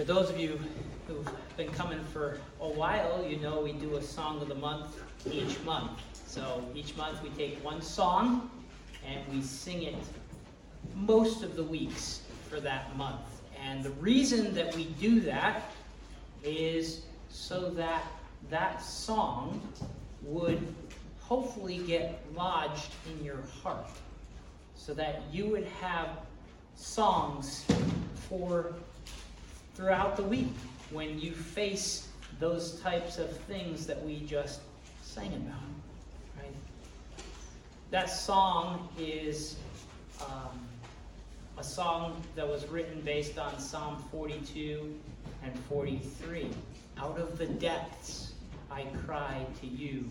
For those of you who've been coming for a while, you know we do a song of the month each month. So each month we take one song and we sing it most of the weeks for that month. And the reason that we do that is so that that song would hopefully get lodged in your heart. So that you would have songs for throughout the week when you face those types of things that we just sang about. Right? That song is um, a song that was written based on Psalm 42 and 43. Out of the depths I cry to you,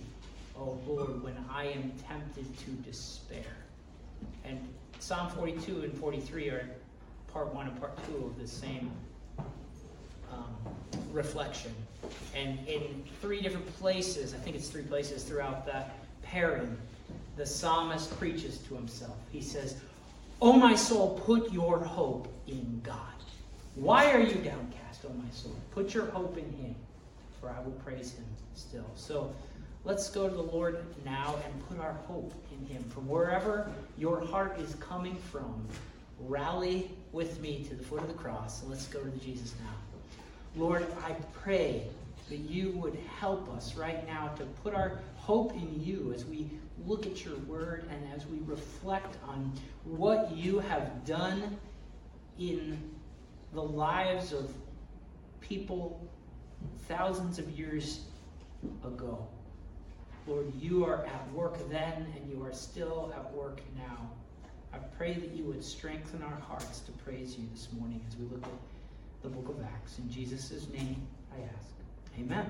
O Lord, when I am tempted to despair. And Psalm 42 and 43 are part one and part two of the same um, reflection. And in three different places, I think it's three places throughout that pairing, the psalmist preaches to himself. He says, O my soul, put your hope in God. Why are you downcast, O my soul? Put your hope in Him, for I will praise Him still. So let's go to the Lord now and put our hope in Him. From wherever your heart is coming from, rally with me to the foot of the cross. let's go to Jesus now. Lord, I pray that you would help us right now to put our hope in you as we look at your word and as we reflect on what you have done in the lives of people thousands of years ago. Lord, you are at work then and you are still at work now. I pray that you would strengthen our hearts to praise you this morning as we look at the book of Acts. In Jesus' name I ask. Amen.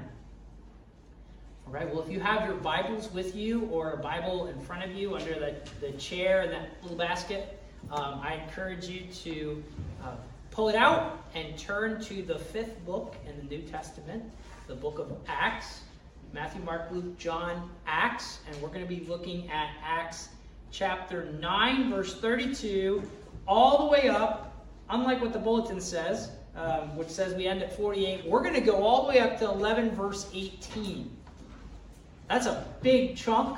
All right, well, if you have your Bibles with you or a Bible in front of you under the, the chair in that little basket, um, I encourage you to uh, pull it out and turn to the fifth book in the New Testament, the book of Acts. Matthew, Mark, Luke, John, Acts, and we're going to be looking at Acts chapter 9, verse 32, all the way up, unlike what the bulletin says, um, which says we end at 48. We're going to go all the way up to 11, verse 18. That's a big chunk.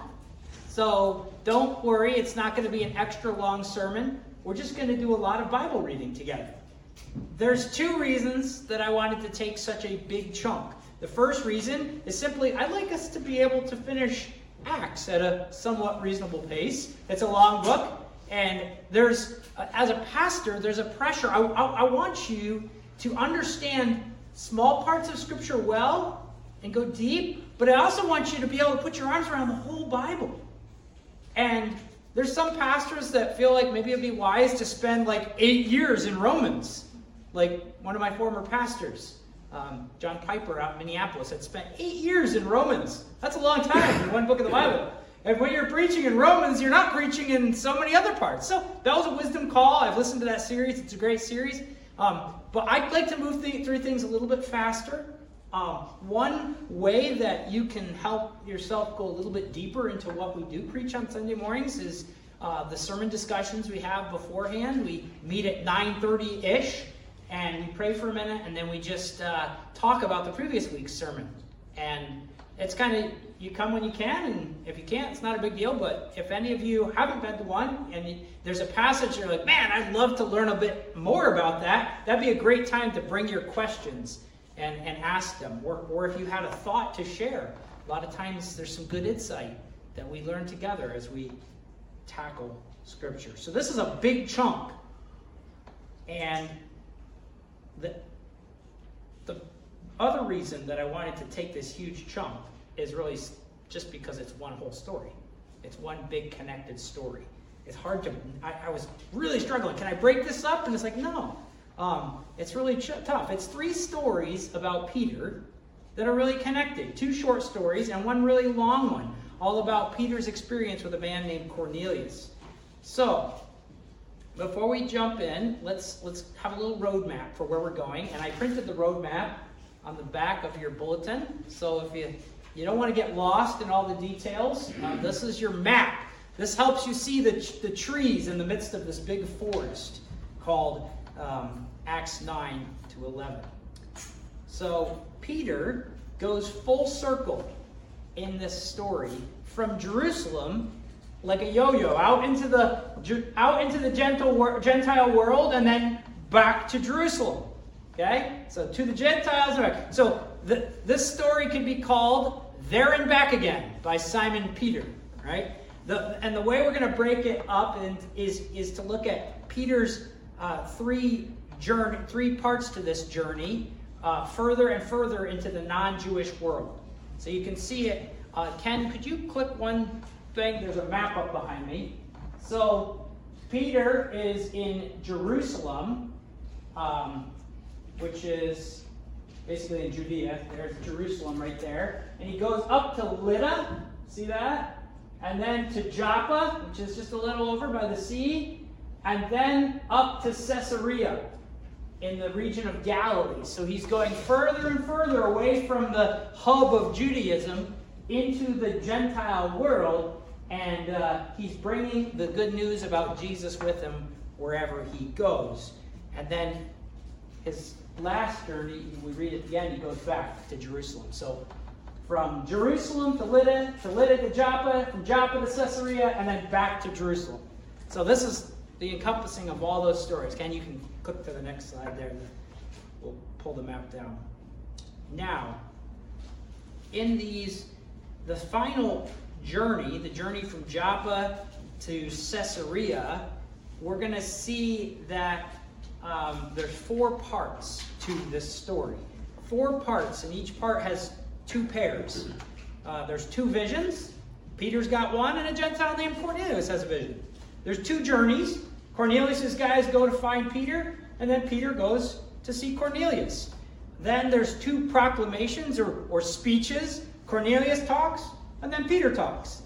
So don't worry, it's not going to be an extra long sermon. We're just going to do a lot of Bible reading together. There's two reasons that I wanted to take such a big chunk. The first reason is simply I'd like us to be able to finish Acts at a somewhat reasonable pace. It's a long book, and there's, as a pastor, there's a pressure. I, I, I want you to understand small parts of Scripture well and go deep, but I also want you to be able to put your arms around the whole Bible. And there's some pastors that feel like maybe it'd be wise to spend like eight years in Romans, like one of my former pastors. Um, John Piper out in Minneapolis had spent eight years in Romans. That's a long time in one book of the Bible. And when you're preaching in Romans, you're not preaching in so many other parts. So that was a wisdom call. I've listened to that series. It's a great series. Um, but I'd like to move th- through things a little bit faster. Um, one way that you can help yourself go a little bit deeper into what we do preach on Sunday mornings is uh, the sermon discussions we have beforehand. We meet at 9:30 ish, and we pray for a minute, and then we just uh, talk about the previous week's sermon. And it's kind of you come when you can, and if you can't, it's not a big deal. But if any of you haven't been to one, and there's a passage you're like, man, I'd love to learn a bit more about that, that'd be a great time to bring your questions and, and ask them. Or, or if you had a thought to share, a lot of times there's some good insight that we learn together as we tackle Scripture. So this is a big chunk. And the, the other reason that I wanted to take this huge chunk is really just because it's one whole story. It's one big connected story. It's hard to, I, I was really struggling. Can I break this up? And it's like, no. Um, it's really ch- tough. It's three stories about Peter that are really connected two short stories and one really long one, all about Peter's experience with a man named Cornelius. So, before we jump in, let's let's have a little roadmap for where we're going. And I printed the roadmap on the back of your bulletin. So if you you don't want to get lost in all the details, uh, this is your map. This helps you see the, the trees in the midst of this big forest called um, Acts 9 to 11. So Peter goes full circle in this story from Jerusalem like a yo-yo out into the out into the gentle Gentile world and then back to Jerusalem. Okay? So to the Gentiles So the, this story can be called There and Back Again by Simon Peter, right? The, and the way we're going to break it up is, is to look at Peter's uh, three journey, three parts to this journey, uh, further and further into the non-Jewish world. So you can see it. Uh, Ken, could you click one thing? There's a map up behind me. So Peter is in Jerusalem, um, which is basically in Judea. There's Jerusalem right there. And he goes up to Lydda. See that? And then to Joppa, which is just a little over by the sea. And then up to Caesarea in the region of Galilee. So he's going further and further away from the hub of Judaism into the Gentile world, and uh, he's bringing the good news about Jesus with him wherever he goes. And then his last journey, we read at the end, he goes back to Jerusalem. So from Jerusalem to Lydda, to Lydda to Joppa, from Joppa to Caesarea, and then back to Jerusalem. So this is the encompassing of all those stories. Ken, you can click to the next slide there. We'll pull the map down. Now, in these, the final journey, the journey from Joppa to Caesarea, we're going to see that um, there's four parts to this story. Four parts, and each part has two pairs. Uh, there's two visions. Peter's got one, and a Gentile named Cornelius has a vision. There's two journeys. Cornelius' guys go to find Peter, and then Peter goes to see Cornelius. Then there's two proclamations or, or speeches. Cornelius talks, and then Peter talks.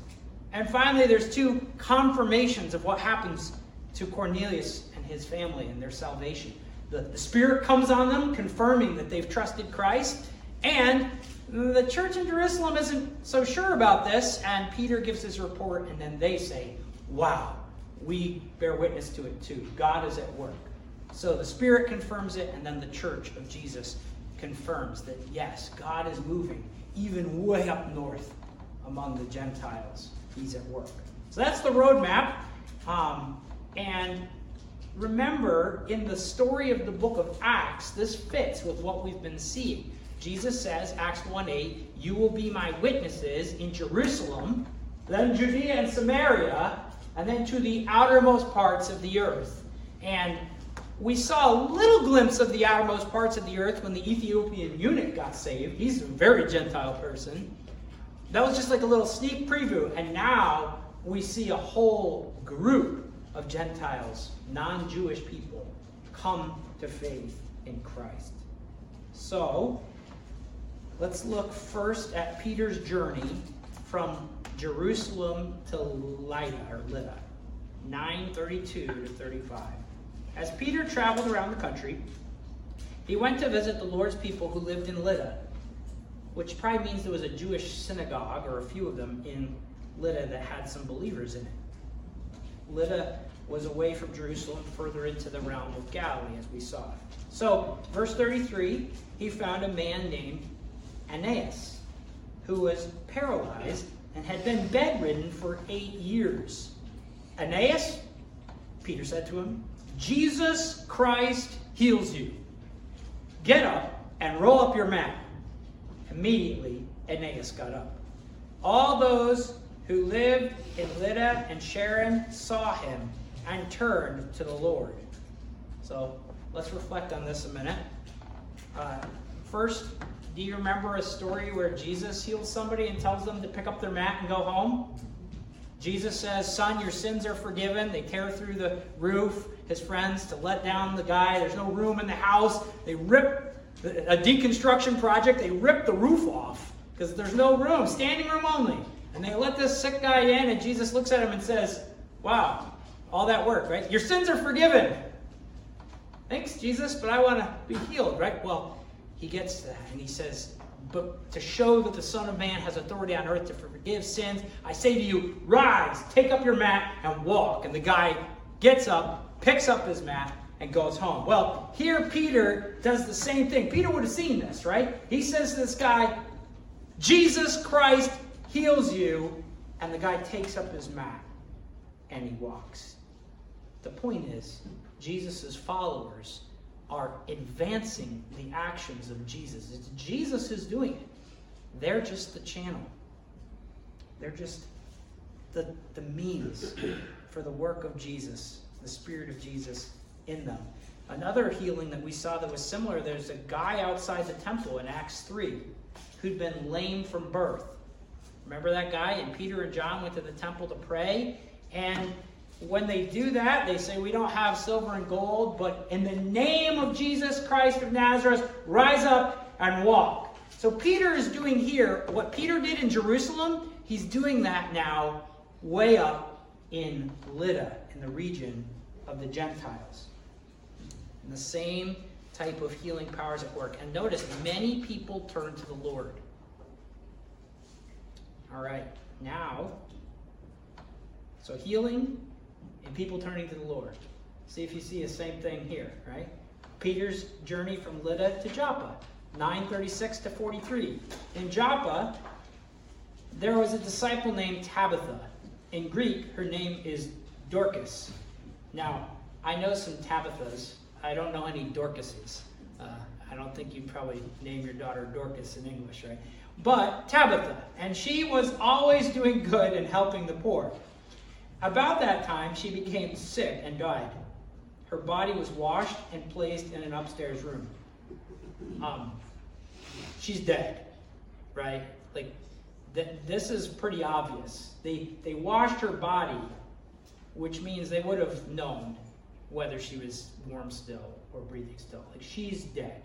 And finally, there's two confirmations of what happens to Cornelius and his family and their salvation. The, the Spirit comes on them, confirming that they've trusted Christ. And the church in Jerusalem isn't so sure about this. And Peter gives his report, and then they say, Wow, we bear witness to it too. God is at work. So the Spirit confirms it, and then the church of Jesus confirms that yes, God is moving even way up north among the Gentiles. He's at work. So that's the roadmap. Um, and remember, in the story of the book of Acts, this fits with what we've been seeing. Jesus says, Acts 1 8, you will be my witnesses in Jerusalem, then Judea and Samaria, and then to the outermost parts of the earth. And we saw a little glimpse of the outermost parts of the earth when the Ethiopian eunuch got saved. He's a very Gentile person. That was just like a little sneak preview. And now we see a whole group of Gentiles, non Jewish people, come to faith in Christ. So, let's look first at Peter's journey from Jerusalem to Lydda, or Lydda, 932 to 35. As Peter traveled around the country, he went to visit the Lord's people who lived in Lydda, which probably means there was a Jewish synagogue, or a few of them, in Lydda that had some believers in it. Lydda was away from Jerusalem, further into the realm of Galilee, as we saw. So, verse 33, he found a man named Aeneas, who was paralyzed and had been bedridden for eight years. Aeneas, Peter said to him, Jesus Christ heals you. Get up and roll up your mat. Immediately, Aeneas got up. All those who lived in Lydda and Sharon saw him and turned to the Lord. So let's reflect on this a minute. Uh, first, do you remember a story where Jesus heals somebody and tells them to pick up their mat and go home? Jesus says, Son, your sins are forgiven. They tear through the roof, his friends, to let down the guy. There's no room in the house. They rip a deconstruction project, they rip the roof off because there's no room, standing room only. And they let this sick guy in, and Jesus looks at him and says, Wow, all that work, right? Your sins are forgiven. Thanks, Jesus, but I want to be healed, right? Well, he gets to that and he says, But to show that the Son of Man has authority on earth to forgive sins, I say to you, rise, take up your mat, and walk. And the guy gets up, picks up his mat, and goes home. Well, here Peter does the same thing. Peter would have seen this, right? He says to this guy, Jesus Christ heals you. And the guy takes up his mat and he walks. The point is, Jesus' followers are advancing the actions of Jesus. It's Jesus who's doing it. They're just the channel. They're just the, the means for the work of Jesus, the Spirit of Jesus in them. Another healing that we saw that was similar there's a guy outside the temple in Acts 3 who'd been lame from birth. Remember that guy? And Peter and John went to the temple to pray. And when they do that, they say, We don't have silver and gold, but in the name of Jesus Christ of Nazareth, rise up and walk. So Peter is doing here what Peter did in Jerusalem, he's doing that now way up in Lydda, in the region of the Gentiles. And the same type of healing powers at work. And notice, many people turn to the Lord. All right, now, so healing and people turning to the Lord. See if you see the same thing here, right? Peter's journey from Lydda to Joppa, 936 to 43. In Joppa, there was a disciple named Tabitha. In Greek, her name is Dorcas. Now, I know some Tabithas. I don't know any Dorcases. Uh, I don't think you'd probably name your daughter Dorcas in English, right? But Tabitha, and she was always doing good and helping the poor. About that time, she became sick and died. Her body was washed and placed in an upstairs room. Um, she's dead, right? Like, th- this is pretty obvious. They, they washed her body, which means they would have known whether she was warm still or breathing still. Like, she's dead.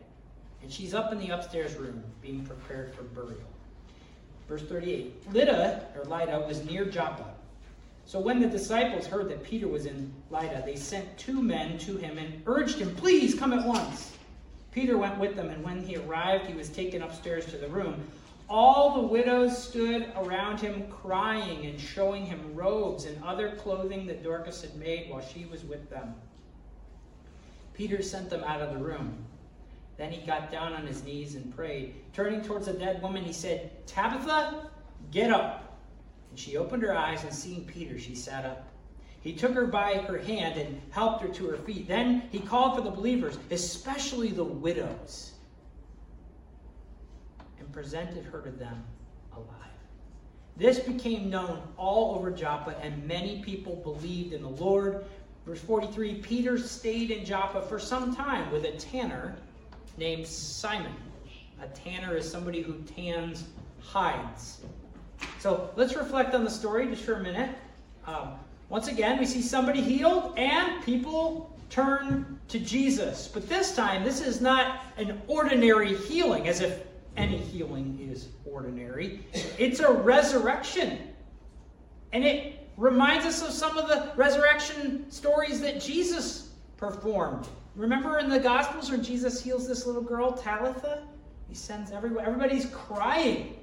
And she's up in the upstairs room being prepared for burial. Verse 38 Lydda, or Lydda, was near Joppa. So when the disciples heard that Peter was in Lydda, they sent two men to him and urged him, Please come at once. Peter went with them, and when he arrived, he was taken upstairs to the room. All the widows stood around him, crying and showing him robes and other clothing that Dorcas had made while she was with them. Peter sent them out of the room. Then he got down on his knees and prayed. Turning towards the dead woman, he said, Tabitha, get up. And she opened her eyes, and seeing Peter, she sat up. He took her by her hand and helped her to her feet. Then he called for the believers, especially the widows, and presented her to them alive. This became known all over Joppa, and many people believed in the Lord. Verse 43 Peter stayed in Joppa for some time with a tanner named Simon. A tanner is somebody who tans hides. So let's reflect on the story just for a minute. Um, once again, we see somebody healed and people turn to Jesus. But this time, this is not an ordinary healing, as if any healing is ordinary. It's a resurrection. And it reminds us of some of the resurrection stories that Jesus performed. Remember in the Gospels when Jesus heals this little girl, Talitha? He sends everybody, everybody's crying,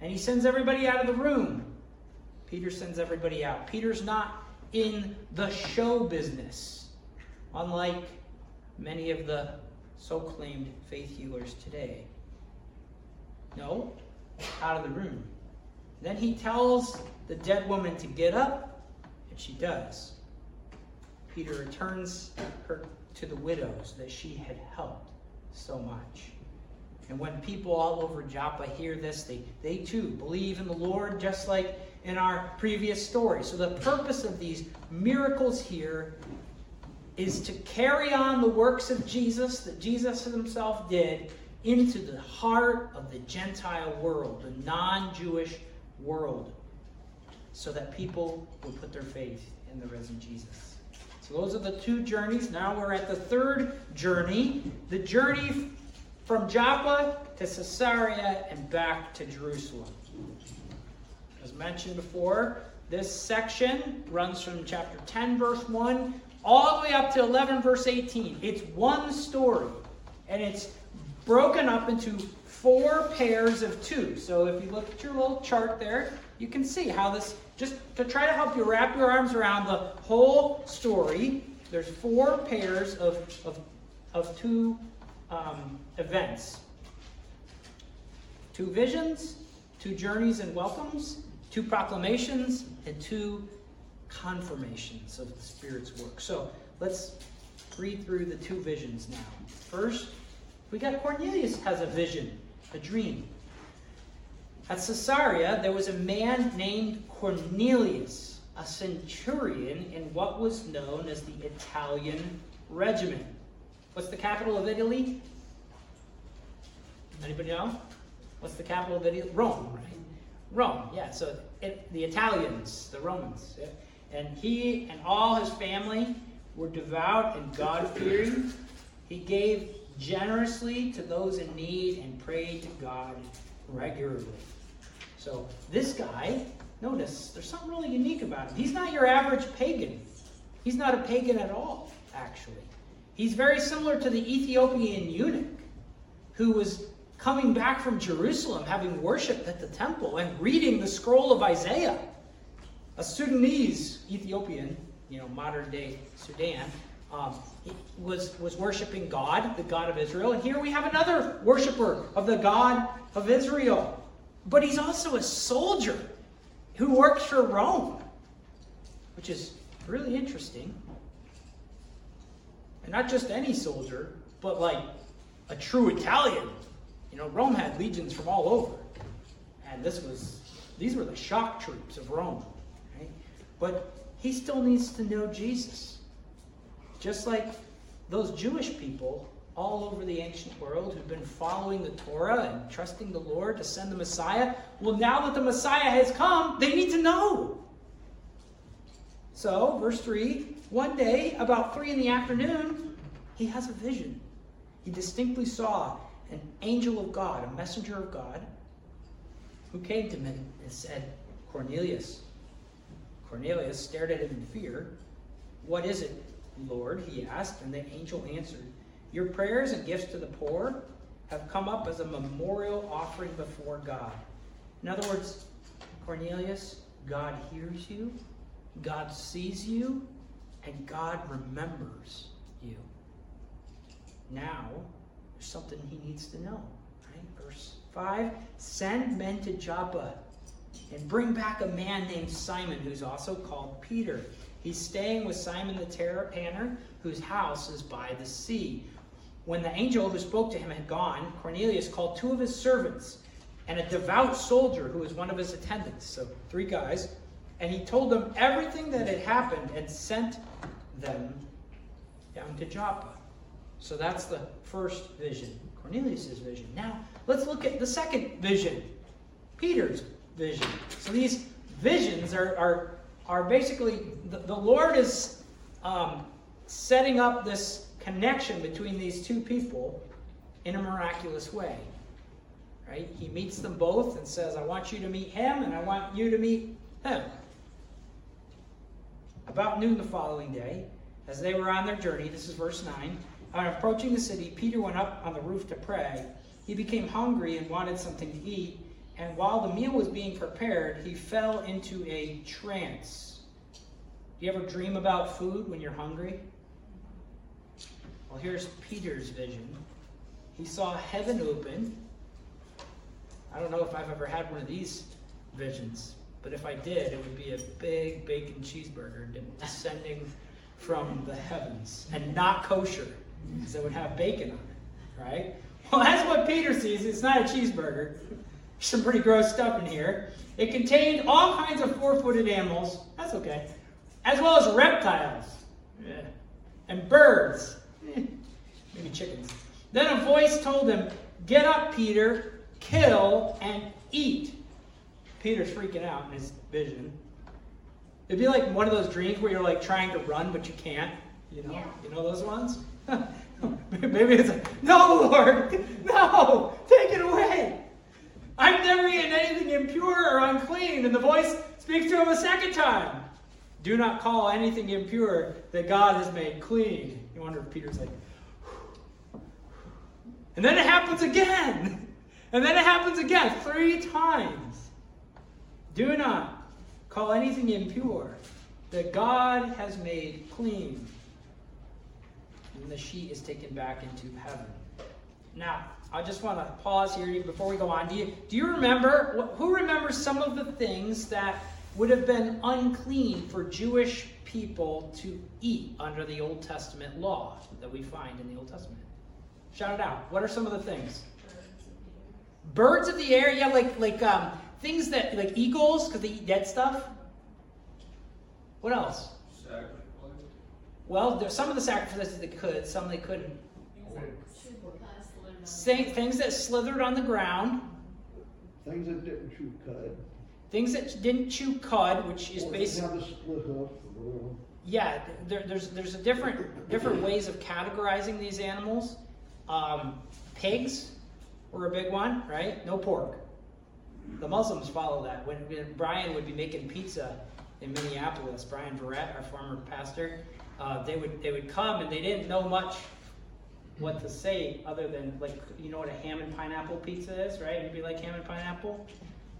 and he sends everybody out of the room. Peter sends everybody out. Peter's not in the show business, unlike many of the so claimed faith healers today. No, out of the room. Then he tells the dead woman to get up, and she does. Peter returns her to the widows that she had helped so much. And when people all over Joppa hear this, they, they too believe in the Lord, just like in our previous story. So, the purpose of these miracles here is to carry on the works of Jesus that Jesus himself did into the heart of the Gentile world, the non Jewish world, so that people would put their faith in the risen Jesus. So those are the two journeys. Now we're at the third journey, the journey from Joppa to Caesarea and back to Jerusalem. As mentioned before, this section runs from chapter 10, verse 1, all the way up to 11, verse 18. It's one story, and it's broken up into four pairs of two. So if you look at your little chart there, you can see how this, just to try to help you wrap your arms around the whole story, there's four pairs of, of, of two um, events two visions, two journeys and welcomes, two proclamations, and two confirmations of the Spirit's work. So let's read through the two visions now. First, we got Cornelius has a vision, a dream. At Caesarea, there was a man named Cornelius, a centurion in what was known as the Italian regiment. What's the capital of Italy? Anybody know? What's the capital of Italy? Rome, right? Rome, yeah. So it, the Italians, the Romans. Yeah? And he and all his family were devout and God fearing. He gave generously to those in need and prayed to God regularly. So this guy, notice, there's something really unique about him. He's not your average pagan. He's not a pagan at all, actually. He's very similar to the Ethiopian eunuch who was coming back from Jerusalem, having worshiped at the temple and reading the scroll of Isaiah. A Sudanese Ethiopian, you know, modern day Sudan, um, was, was worshiping God, the God of Israel. And here we have another worshiper of the God of Israel. But he's also a soldier who works for Rome, which is really interesting. And not just any soldier, but like a true Italian. You know, Rome had legions from all over. And this was, these were the shock troops of Rome. Right? But he still needs to know Jesus. Just like those Jewish people all over the ancient world who've been following the Torah and trusting the Lord to send the Messiah. Well, now that the Messiah has come, they need to know. So, verse 3 one day, about 3 in the afternoon, he has a vision. He distinctly saw an angel of God, a messenger of God, who came to him and said, Cornelius. Cornelius stared at him in fear. What is it, Lord? he asked, and the angel answered, Your prayers and gifts to the poor have come up as a memorial offering before God. In other words, Cornelius, God hears you, God sees you, and God remembers you. Now, something he needs to know. Right? Verse 5 Send men to Joppa and bring back a man named Simon, who's also called Peter. He's staying with Simon the tanner, whose house is by the sea. When the angel who spoke to him had gone, Cornelius called two of his servants and a devout soldier who was one of his attendants. So, three guys. And he told them everything that had happened and sent them down to Joppa. So that's the first vision, Cornelius' vision. Now, let's look at the second vision, Peter's vision. So these visions are, are, are basically, the, the Lord is um, setting up this connection between these two people in a miraculous way. Right? He meets them both and says, I want you to meet him and I want you to meet him. About noon the following day, as they were on their journey, this is verse 9, on approaching the city, Peter went up on the roof to pray. He became hungry and wanted something to eat, and while the meal was being prepared, he fell into a trance. Do you ever dream about food when you're hungry? Well, here's Peter's vision. He saw heaven open. I don't know if I've ever had one of these visions, but if I did, it would be a big bacon cheeseburger descending from the heavens and not kosher because it would have bacon on it, right? Well, that's what Peter sees. It's not a cheeseburger. Some pretty gross stuff in here. It contained all kinds of four-footed animals. That's okay. As well as reptiles. Yeah. And birds. Eh, maybe chickens. Then a voice told him, Get up, Peter, kill and eat. Peter's freaking out in his vision. It'd be like one of those dreams where you're like trying to run but you can't. You know, yeah. you know those ones. Maybe it's like, no, Lord, no, take it away. I've never eaten anything impure or unclean. And the voice speaks to him a second time. Do not call anything impure that God has made clean. You wonder if Peter's like, and then it happens again. And then it happens again, three times. Do not call anything impure that God has made clean. And the sheet is taken back into heaven. Now, I just want to pause here before we go on. Do you, do you remember, who remembers some of the things that would have been unclean for Jewish people to eat under the Old Testament law that we find in the Old Testament? Shout it out. What are some of the things? Birds of the air, yeah, like like um, things that like eagles because they eat dead stuff. What else? Well, there's some of the sacrifices they could, some they couldn't. Things that slithered on the ground. Things that didn't chew cud. Things that didn't chew cud, which is basically. Yeah, there, there's there's a different different ways of categorizing these animals. Um, pigs were a big one, right? No pork. The Muslims follow that. When, when Brian would be making pizza in Minneapolis, Brian Verrett, our former pastor, uh, they would they would come and they didn't know much what to say other than like you know what a ham and pineapple pizza is, right? You'd be like ham and pineapple?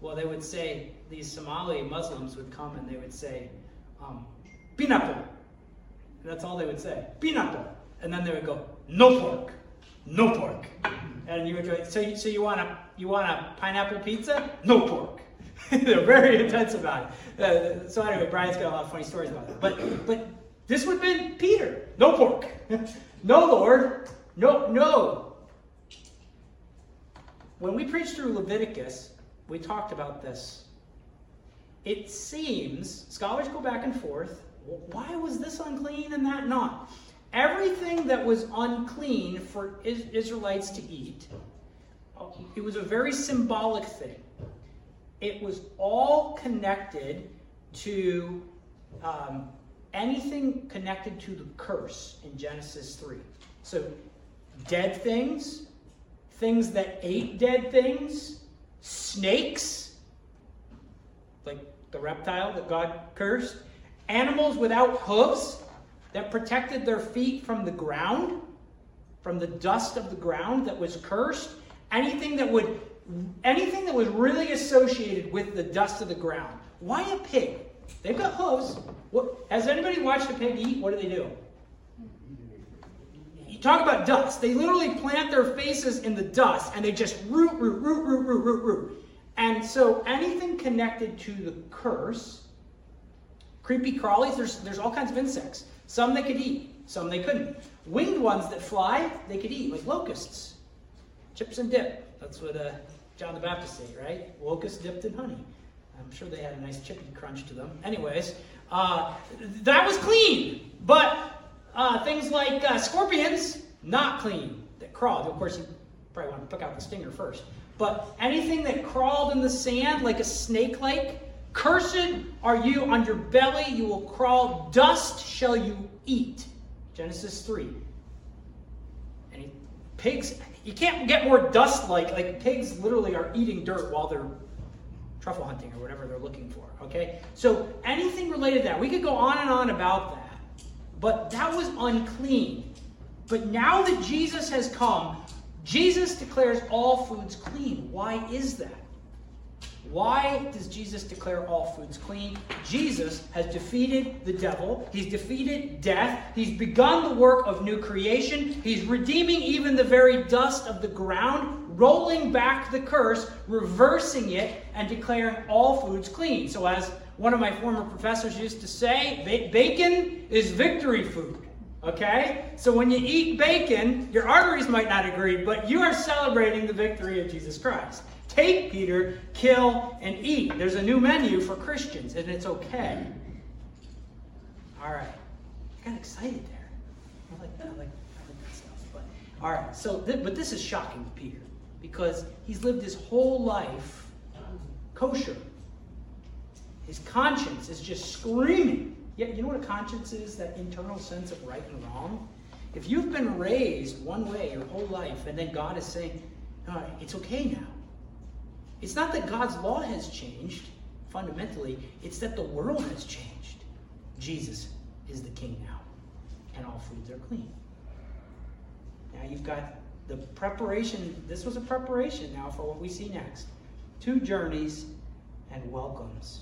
Well, they would say these Somali Muslims would come and they would say, um, pineapple. And that's all they would say, pineapple. And then they would go, no pork, no pork. And you would go, so you, so you want a you want a pineapple pizza? No pork. They're very intense about it. Uh, so anyway, Brian's got a lot of funny stories about it. But but this would have been Peter. No pork. no, Lord. No, no. When we preached through Leviticus, we talked about this. It seems, scholars go back and forth, why was this unclean and that not? Everything that was unclean for Israelites to eat, it was a very symbolic thing. It was all connected to um, anything connected to the curse in Genesis 3. So dead things, things that ate dead things, snakes, like the reptile that God cursed, animals without hooves that protected their feet from the ground, from the dust of the ground that was cursed, anything that would anything that was really associated with the dust of the ground. Why a pig? They've got hooves. What, has anybody watched a pig eat? What do they do? You Talk about dust. They literally plant their faces in the dust and they just root, root, root, root, root, root, root. And so anything connected to the curse, creepy crawlies, there's, there's all kinds of insects. Some they could eat, some they couldn't. Winged ones that fly, they could eat, like locusts. Chips and dip. That's what uh, John the Baptist said, right? Locusts dipped in honey. I'm sure they had a nice chippy crunch to them. Anyways, uh, that was clean. But uh, things like uh, scorpions, not clean, that crawled. Of course, you probably want to pick out the stinger first. But anything that crawled in the sand, like a snake like, cursed are you on your belly, you will crawl, dust shall you eat. Genesis 3. And pigs, you can't get more dust like, like pigs literally are eating dirt while they're truffle hunting or whatever they're looking for. Okay? So anything related to that, we could go on and on about that. But that was unclean. But now that Jesus has come, Jesus declares all foods clean. Why is that? Why does Jesus declare all foods clean? Jesus has defeated the devil. He's defeated death. He's begun the work of new creation. He's redeeming even the very dust of the ground, rolling back the curse, reversing it, and declaring all foods clean. So, as one of my former professors used to say, bacon is victory food. Okay? So when you eat bacon, your arteries might not agree, but you are celebrating the victory of Jesus Christ. Take, Peter, kill, and eat. There's a new menu for Christians, and it's okay. All right. I got excited there. I like. I like, I like that stuff. But, all right. So, th- but this is shocking to Peter because he's lived his whole life kosher his conscience is just screaming. Yet, you know what a conscience is? That internal sense of right and wrong? If you've been raised one way your whole life, and then God is saying, no, it's okay now. It's not that God's law has changed fundamentally, it's that the world has changed. Jesus is the king now, and all foods are clean. Now you've got the preparation. This was a preparation now for what we see next two journeys and welcomes.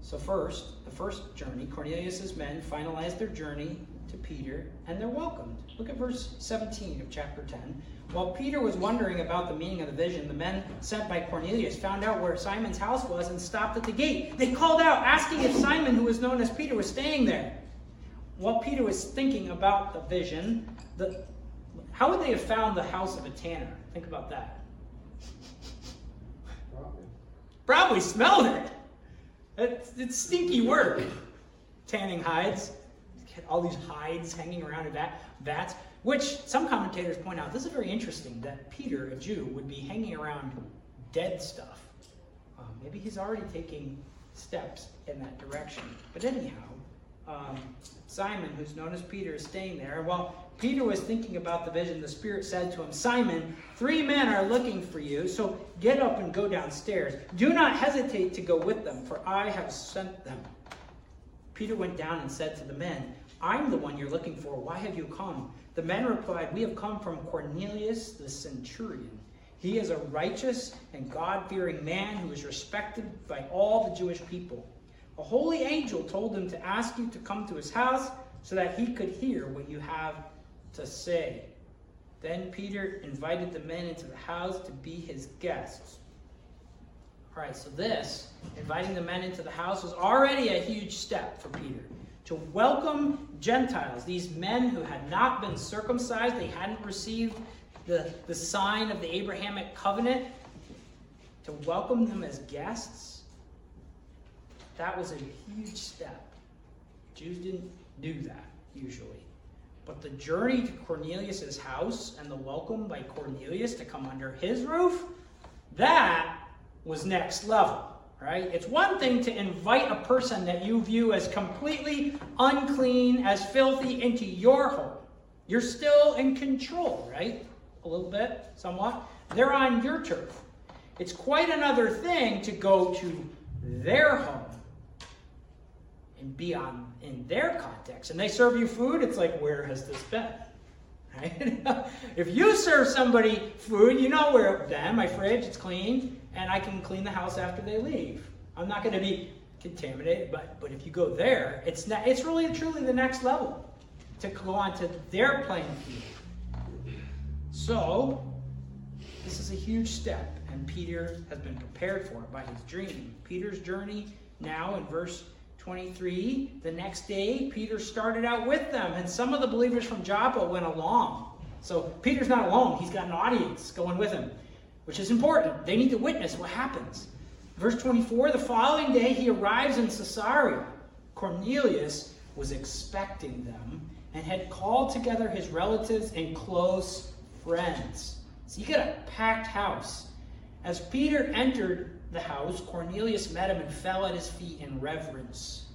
So, first, the first journey, Cornelius' men finalized their journey to Peter and they're welcomed. Look at verse 17 of chapter 10. While Peter was wondering about the meaning of the vision, the men sent by Cornelius found out where Simon's house was and stopped at the gate. They called out, asking if Simon, who was known as Peter, was staying there. While Peter was thinking about the vision, the, how would they have found the house of a tanner? Think about that. Probably. Probably smelled it. It's, it's stinky work. Tanning hides. All these hides hanging around in vat, vats. Which some commentators point out, this is very interesting that Peter, a Jew, would be hanging around dead stuff. Um, maybe he's already taking steps in that direction. But anyhow, um, Simon, who's known as Peter, is staying there. While Peter was thinking about the vision, the Spirit said to him, Simon, three men are looking for you, so get up and go downstairs. Do not hesitate to go with them, for I have sent them. Peter went down and said to the men, I'm the one you're looking for. Why have you come? The men replied, We have come from Cornelius the centurion. He is a righteous and God fearing man who is respected by all the Jewish people. A holy angel told him to ask you to come to his house so that he could hear what you have to say. Then Peter invited the men into the house to be his guests. All right, so this, inviting the men into the house, was already a huge step for Peter to welcome Gentiles, these men who had not been circumcised, they hadn't received the, the sign of the Abrahamic covenant, to welcome them as guests. That was a huge step. Jews didn't do that usually. But the journey to Cornelius's house and the welcome by Cornelius to come under his roof, that was next level right? It's one thing to invite a person that you view as completely unclean, as filthy, into your home. You're still in control, right? A little bit, somewhat. They're on your turf. It's quite another thing to go to their home and be on in their context. And they serve you food, it's like, where has this been? Right? if you serve somebody food, you know where then my fridge, it's clean and I can clean the house after they leave. I'm not going to be contaminated, but but if you go there, it's not, it's really truly the next level to go on to their playing field. So this is a huge step, and Peter has been prepared for it by his dream. Peter's journey now in verse 23, the next day, Peter started out with them, and some of the believers from Joppa went along. So Peter's not alone, he's got an audience going with him which is important. They need to witness what happens. Verse 24 the following day he arrives in Caesarea. Cornelius was expecting them and had called together his relatives and close friends. So you get a packed house. As Peter entered the house, Cornelius met him and fell at his feet in reverence.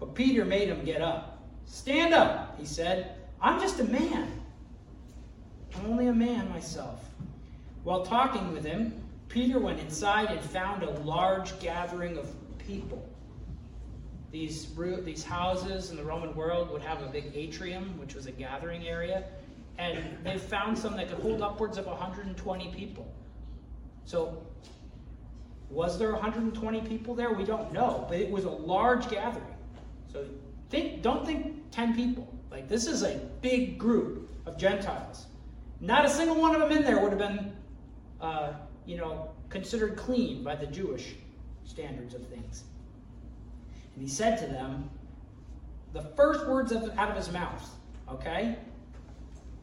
But Peter made him get up. Stand up, he said. I'm just a man. I'm only a man myself. While talking with him, Peter went inside and found a large gathering of people. These, these houses in the Roman world would have a big atrium, which was a gathering area, and they found some that could hold upwards of 120 people. So, was there 120 people there? We don't know, but it was a large gathering. So, think, don't think 10 people. Like, this is a big group of Gentiles. Not a single one of them in there would have been uh, you know, considered clean by the Jewish standards of things. And he said to them, the first words of, out of his mouth, okay?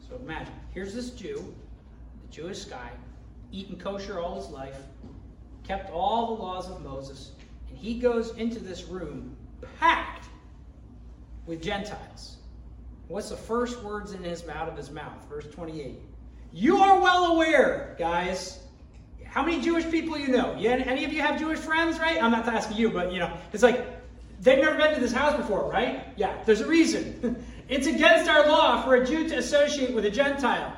So imagine, here's this Jew, the Jewish guy, eating kosher all his life, kept all the laws of Moses, and he goes into this room packed with Gentiles. What's the first words in his out of his mouth? Verse 28. You are well aware, guys. How many Jewish people you know? You, any of you have Jewish friends, right? I'm not asking you, but you know, it's like they've never been to this house before, right? Yeah, there's a reason. it's against our law for a Jew to associate with a Gentile.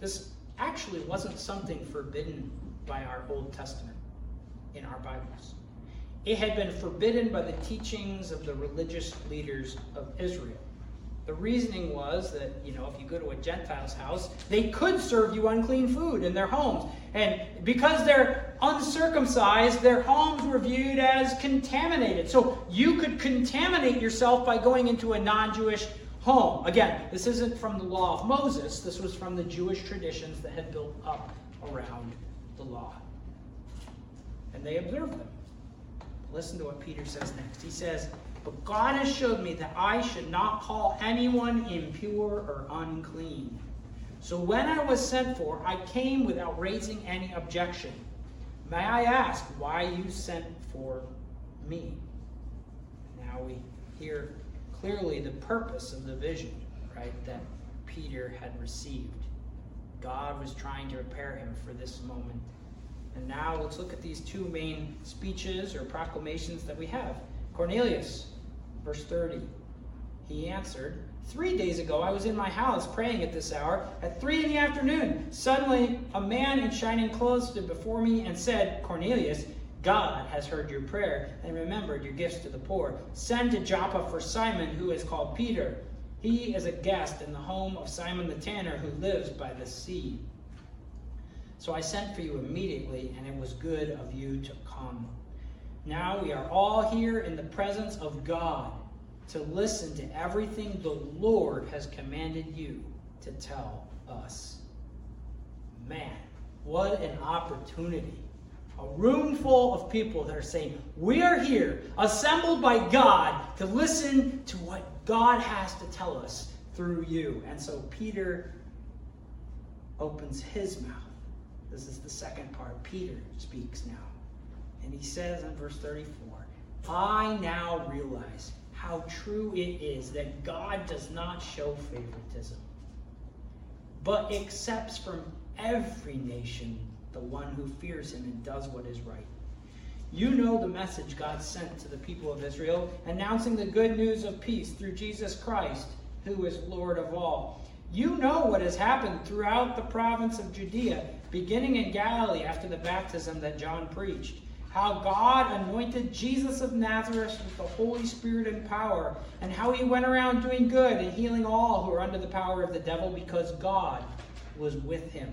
This actually wasn't something forbidden by our Old Testament in our Bibles. It had been forbidden by the teachings of the religious leaders of Israel. the reasoning was that, you know, if you go to a Gentile's house, they could serve you unclean food in their homes. And because they're uncircumcised, their homes were viewed as contaminated. So you could contaminate yourself by going into a non Jewish home. Again, this isn't from the law of Moses, this was from the Jewish traditions that had built up around the law. And they observed them. Listen to what Peter says next. He says, but God has showed me that I should not call anyone impure or unclean. So when I was sent for, I came without raising any objection. May I ask why you sent for me? Now we hear clearly the purpose of the vision, right, that Peter had received. God was trying to prepare him for this moment. And now let's look at these two main speeches or proclamations that we have. Cornelius, verse 30. He answered, Three days ago I was in my house praying at this hour, at three in the afternoon. Suddenly a man in shining clothes stood before me and said, Cornelius, God has heard your prayer and remembered your gifts to the poor. Send to Joppa for Simon, who is called Peter. He is a guest in the home of Simon the tanner, who lives by the sea. So I sent for you immediately, and it was good of you to come. Now we are all here in the presence of God to listen to everything the Lord has commanded you to tell us. Man, what an opportunity. A room full of people that are saying, We are here, assembled by God, to listen to what God has to tell us through you. And so Peter opens his mouth. This is the second part. Peter speaks now. And he says in verse 34 I now realize how true it is that God does not show favoritism, but accepts from every nation the one who fears him and does what is right. You know the message God sent to the people of Israel, announcing the good news of peace through Jesus Christ, who is Lord of all. You know what has happened throughout the province of Judea, beginning in Galilee after the baptism that John preached how God anointed Jesus of Nazareth with the Holy Spirit and power, and how he went around doing good and healing all who were under the power of the devil because God was with him.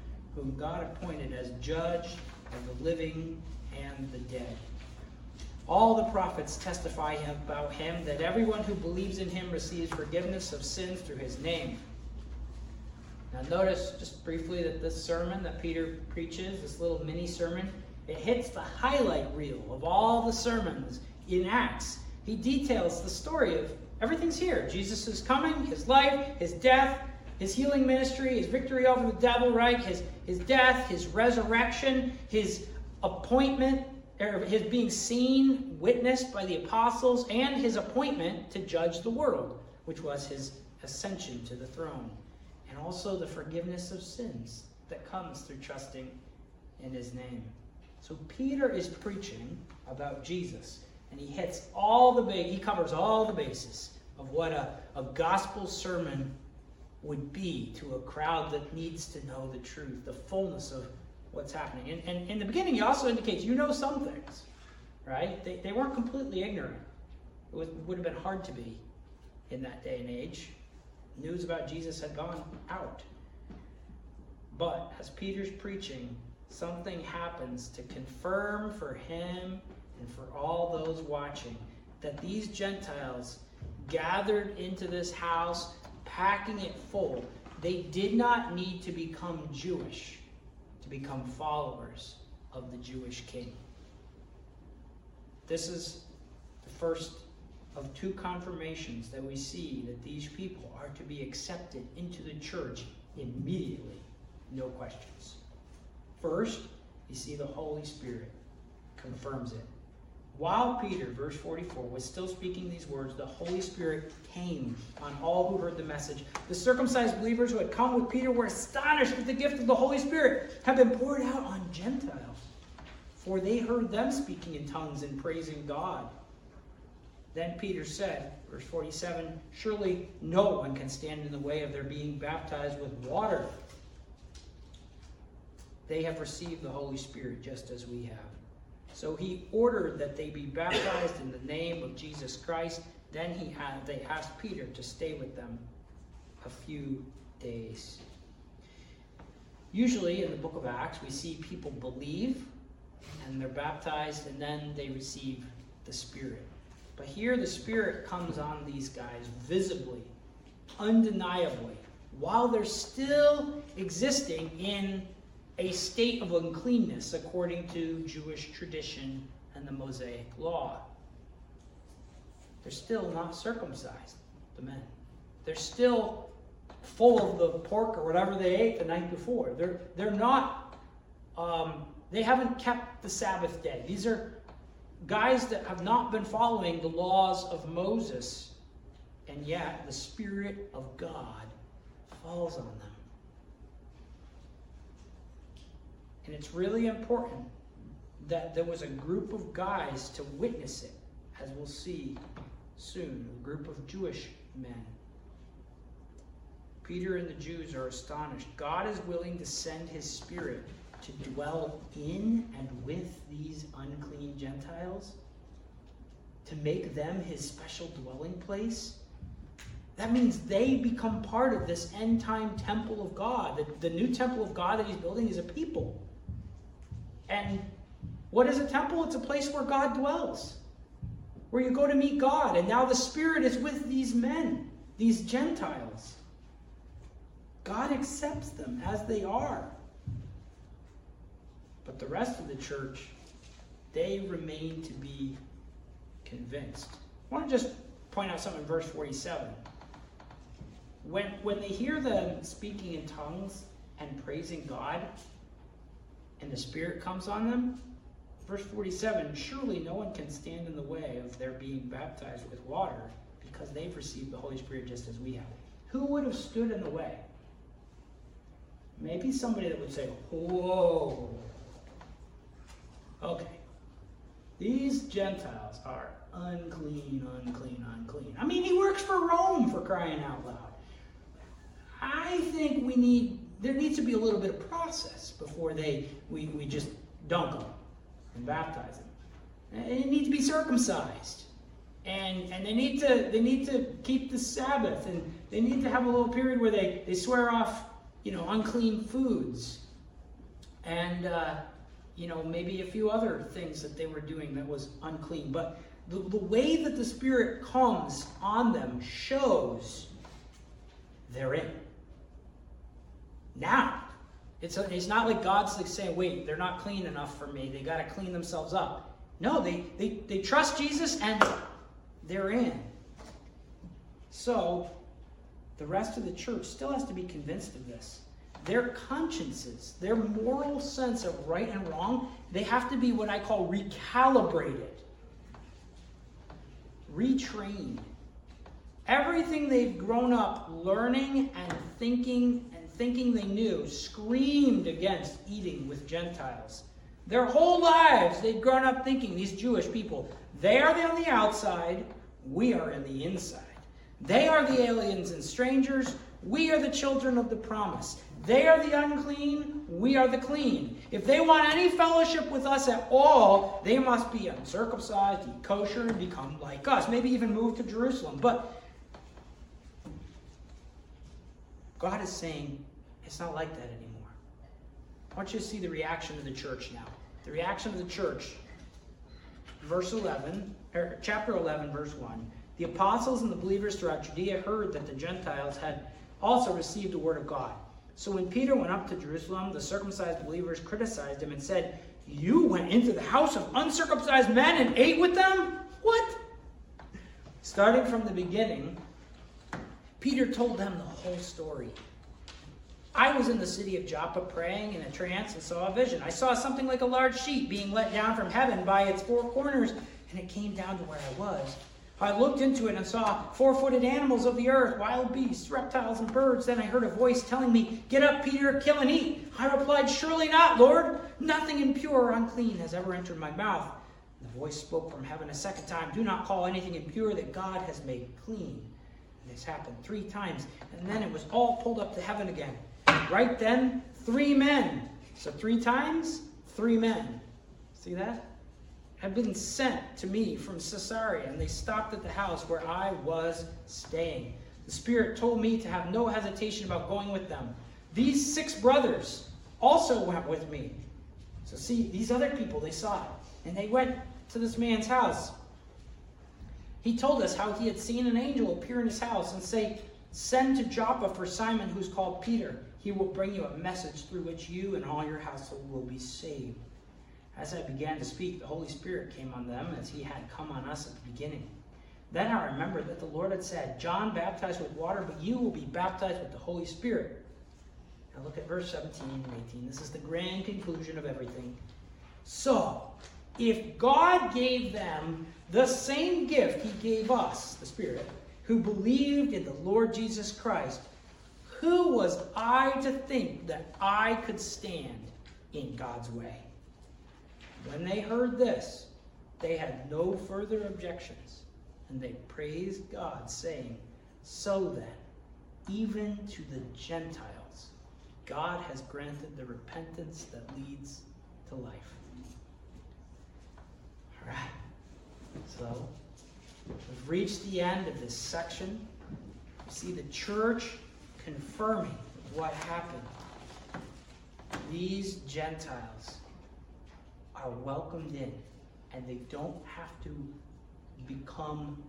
whom God appointed as judge of the living and the dead. All the prophets testify about him that everyone who believes in him receives forgiveness of sins through his name. Now, notice just briefly that this sermon that Peter preaches, this little mini sermon, it hits the highlight reel of all the sermons in Acts. He details the story of everything's here Jesus is coming, his life, his death, his healing ministry, his victory over the devil, right? His, his death, his resurrection, his appointment, or his being seen, witnessed by the apostles, and his appointment to judge the world, which was his ascension to the throne and also the forgiveness of sins that comes through trusting in his name. So Peter is preaching about Jesus, and he hits all the big, he covers all the bases of what a, a gospel sermon would be to a crowd that needs to know the truth, the fullness of what's happening. And, and in the beginning, he also indicates you know some things, right? They, they weren't completely ignorant. It would, would have been hard to be in that day and age news about Jesus had gone out. But as Peter's preaching, something happens to confirm for him and for all those watching that these Gentiles gathered into this house, packing it full, they did not need to become Jewish to become followers of the Jewish king. This is the first of two confirmations that we see that these people are to be accepted into the church immediately, no questions. First, you see the Holy Spirit confirms it. While Peter, verse 44, was still speaking these words, the Holy Spirit came on all who heard the message. The circumcised believers who had come with Peter were astonished that the gift of the Holy Spirit had been poured out on Gentiles, for they heard them speaking in tongues and praising God. Then Peter said, verse 47, Surely no one can stand in the way of their being baptized with water. They have received the Holy Spirit just as we have. So he ordered that they be baptized in the name of Jesus Christ. Then he had, they asked Peter to stay with them a few days. Usually in the book of Acts, we see people believe and they're baptized and then they receive the Spirit. But here the Spirit comes on these guys visibly, undeniably, while they're still existing in a state of uncleanness according to Jewish tradition and the Mosaic law. They're still not circumcised, the men. They're still full of the pork or whatever they ate the night before. They're, they're not, um, they haven't kept the Sabbath day. These are guys that have not been following the laws of Moses, and yet the Spirit of God falls on them. And it's really important that there was a group of guys to witness it, as we'll see soon, a group of Jewish men. Peter and the Jews are astonished. God is willing to send his spirit to dwell in and with these unclean Gentiles, to make them his special dwelling place. That means they become part of this end time temple of God. The, the new temple of God that he's building is a people. And what is a temple? It's a place where God dwells, where you go to meet God. And now the Spirit is with these men, these Gentiles. God accepts them as they are. But the rest of the church, they remain to be convinced. I want to just point out something in verse 47. When, when they hear them speaking in tongues and praising God, and the Spirit comes on them, verse 47 surely no one can stand in the way of their being baptized with water because they've received the Holy Spirit just as we have. Who would have stood in the way? Maybe somebody that would say, Whoa, Okay. These Gentiles are unclean, unclean, unclean. I mean, he works for Rome for crying out loud. I think we need, there needs to be a little bit of process before they, we, we just dunk them and baptize them. And they need to be circumcised. And, and they need to they need to keep the Sabbath and they need to have a little period where they, they swear off you know unclean foods and uh, you know, maybe a few other things that they were doing that was unclean. But the, the way that the Spirit comes on them shows they're in. Now, it's, a, it's not like God's like saying, wait, they're not clean enough for me. They got to clean themselves up. No, they, they, they trust Jesus and they're in. So, the rest of the church still has to be convinced of this their consciences, their moral sense of right and wrong, they have to be what I call recalibrated, retrained. Everything they've grown up learning and thinking thinking they knew screamed against eating with Gentiles. Their whole lives, they'd grown up thinking, these Jewish people, they are on the outside, we are in the inside. They are the aliens and strangers, we are the children of the promise. They are the unclean, we are the clean. If they want any fellowship with us at all, they must be uncircumcised, eat kosher, and become like us. Maybe even move to Jerusalem. But God is saying it's not like that anymore. I want you to see the reaction of the church now. The reaction of the church, verse 11, or chapter 11, verse 1. The apostles and the believers throughout Judea heard that the Gentiles had also received the word of God. So when Peter went up to Jerusalem, the circumcised believers criticized him and said, You went into the house of uncircumcised men and ate with them? What? Starting from the beginning, Peter told them the whole story. Was in the city of Joppa praying in a trance and saw a vision. I saw something like a large sheet being let down from heaven by its four corners and it came down to where I was. I looked into it and saw four footed animals of the earth, wild beasts, reptiles, and birds. Then I heard a voice telling me, Get up, Peter, kill and eat. I replied, Surely not, Lord. Nothing impure or unclean has ever entered my mouth. The voice spoke from heaven a second time, Do not call anything impure that God has made clean. And this happened three times, and then it was all pulled up to heaven again. Right then, three men. So three times, three men. See that? had been sent to me from Caesarea, and they stopped at the house where I was staying. The Spirit told me to have no hesitation about going with them. These six brothers also went with me. So, see, these other people, they saw it, and they went to this man's house. He told us how he had seen an angel appear in his house and say, Send to Joppa for Simon, who's called Peter. He will bring you a message through which you and all your household will be saved. As I began to speak, the Holy Spirit came on them as he had come on us at the beginning. Then I remembered that the Lord had said, John baptized with water, but you will be baptized with the Holy Spirit. Now look at verse 17 and 18. This is the grand conclusion of everything. So, if God gave them the same gift he gave us, the Spirit, who believed in the Lord Jesus Christ, who was I to think that I could stand in God's way? When they heard this, they had no further objections, and they praised God, saying, So then, even to the Gentiles, God has granted the repentance that leads to life. All right. So, we've reached the end of this section. You see the church confirming what happened. These Gentiles are welcomed in and they don't have to become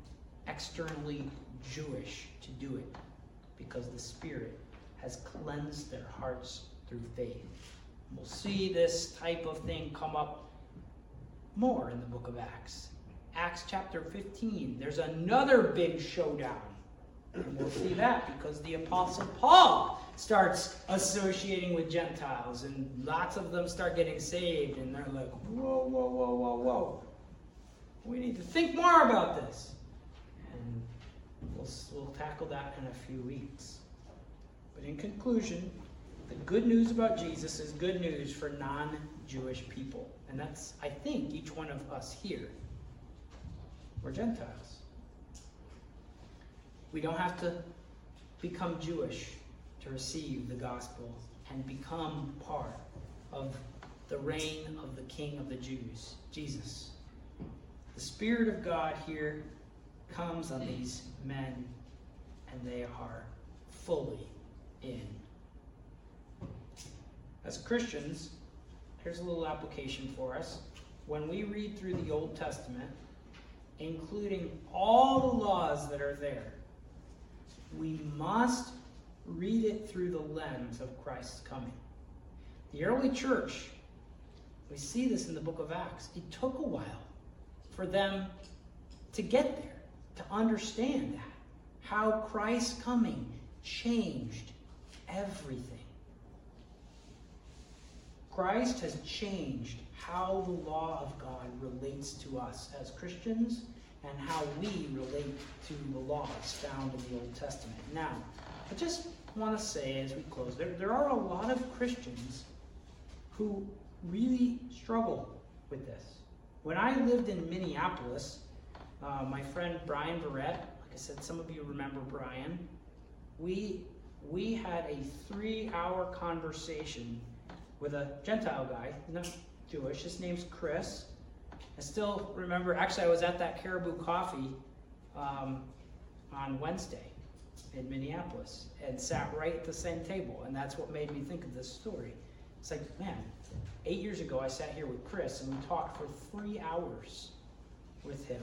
externally Jewish to do it because the Spirit has cleansed their hearts through faith. We'll see this type of thing come up more in the book of Acts. Acts chapter 15, there's another big showdown. And we'll see that because the Apostle Paul starts associating with Gentiles, and lots of them start getting saved, and they're like, whoa, whoa, whoa, whoa, whoa. We need to think more about this. And we'll, we'll tackle that in a few weeks. But in conclusion, the good news about Jesus is good news for non Jewish people. And that's, I think, each one of us here. We're Gentiles. We don't have to become Jewish to receive the gospel and become part of the reign of the King of the Jews, Jesus. The Spirit of God here comes on these men, and they are fully in. As Christians, here's a little application for us. When we read through the Old Testament, including all the laws that are there, we must read it through the lens of Christ's coming. The early church, we see this in the book of Acts, it took a while for them to get there, to understand that. How Christ's coming changed everything. Christ has changed how the law of God relates to us as Christians and how we relate to the laws found in the Old Testament. Now, I just want to say as we close, there, there are a lot of Christians who really struggle with this. When I lived in Minneapolis, uh, my friend Brian Barrett, like I said, some of you remember Brian, we, we had a three hour conversation with a Gentile guy, not Jewish. His name's Chris. I still remember, actually, I was at that Caribou Coffee um, on Wednesday in Minneapolis and sat right at the same table. And that's what made me think of this story. It's like, man, eight years ago I sat here with Chris and we talked for three hours with him.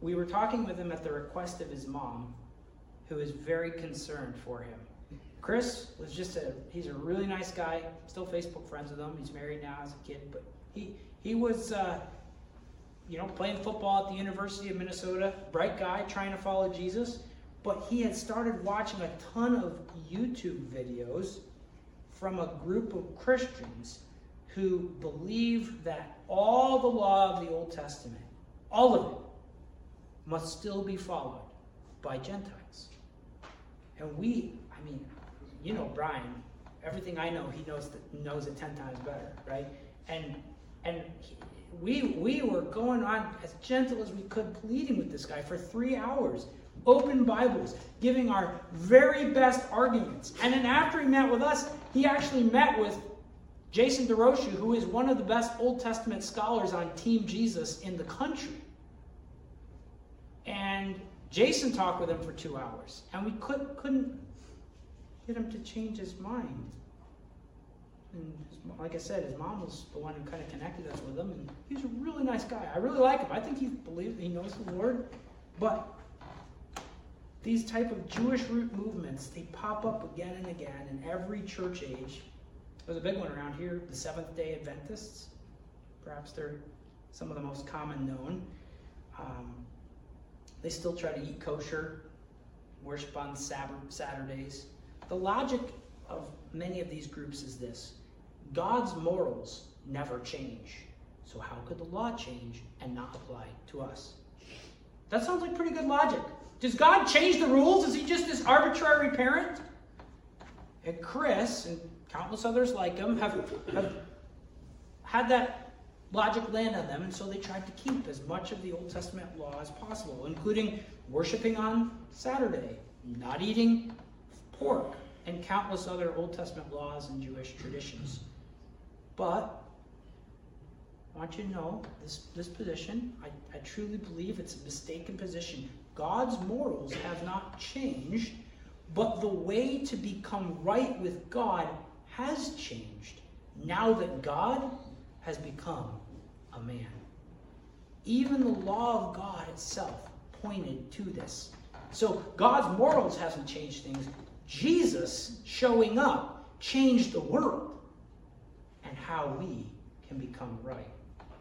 We were talking with him at the request of his mom, who is very concerned for him. Chris was just a, he's a really nice guy, still Facebook friends with him. He's married now as a kid, but he, he was, uh, you know, playing football at the University of Minnesota, bright guy trying to follow Jesus but he had started watching a ton of YouTube videos from a group of Christians who believe that all the law of the Old Testament, all of it, must still be followed by Gentiles. And we, I mean, you know Brian, everything I know, he knows that, knows it ten times better, right? And and we we were going on as gentle as we could, pleading with this guy for three hours, open Bibles, giving our very best arguments. And then after he met with us, he actually met with Jason DeRouchie, who is one of the best Old Testament scholars on Team Jesus in the country. And Jason talked with him for two hours, and we could, couldn't get him to change his mind. And like I said, his mom was the one who kind of connected us with him, and he's a really nice guy. I really like him. I think he believes he knows the Lord, but these type of Jewish root movements they pop up again and again in every church age. There's a big one around here, the Seventh Day Adventists. Perhaps they're some of the most common known. Um, they still try to eat kosher, worship on Saturdays. The logic of many of these groups is this God's morals never change. So, how could the law change and not apply to us? That sounds like pretty good logic. Does God change the rules? Is he just this arbitrary parent? And Chris and countless others like him have, have had that logic land on them, and so they tried to keep as much of the Old Testament law as possible, including worshiping on Saturday, not eating pork, and countless other Old Testament laws and Jewish traditions. But I want you to know this, this position, I, I truly believe it's a mistaken position. God's morals have not changed, but the way to become right with God has changed. Now that God has become a man. Even the law of God itself pointed to this. So God's morals hasn't changed things. Jesus showing up changed the world and how we can become right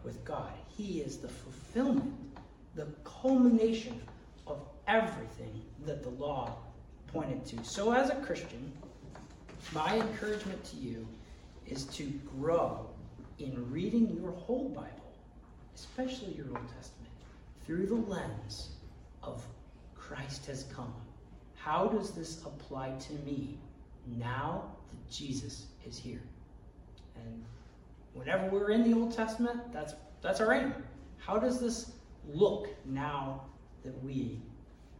with God. He is the fulfillment, the culmination of everything that the law pointed to. So, as a Christian, my encouragement to you is to grow in reading your whole Bible, especially your Old Testament, through the lens of Christ has come. How does this apply to me now that Jesus is here? And whenever we're in the Old Testament, that's that's our aim. How does this look now that we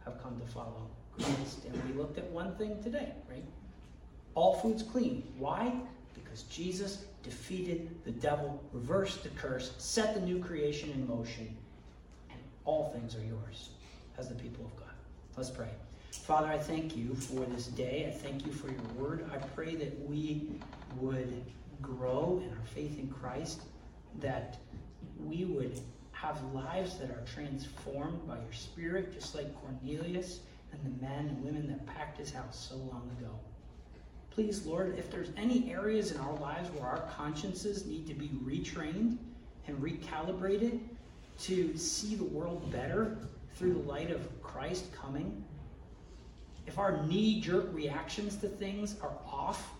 have come to follow Christ? And we looked at one thing today, right? All food's clean. Why? Because Jesus defeated the devil, reversed the curse, set the new creation in motion, and all things are yours as the people of God. Let's pray. Father, I thank you for this day. I thank you for your word. I pray that we would grow in our faith in Christ, that we would have lives that are transformed by your spirit, just like Cornelius and the men and women that packed his house so long ago. Please, Lord, if there's any areas in our lives where our consciences need to be retrained and recalibrated to see the world better through the light of Christ coming, if our knee jerk reactions to things are off,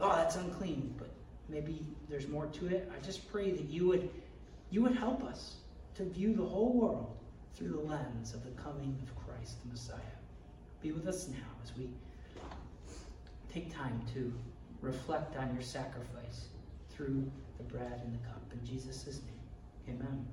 oh, that's unclean, but maybe there's more to it. I just pray that you would you would help us to view the whole world through the lens of the coming of Christ the Messiah. Be with us now as we take time to reflect on your sacrifice through the bread and the cup. In Jesus' name, amen.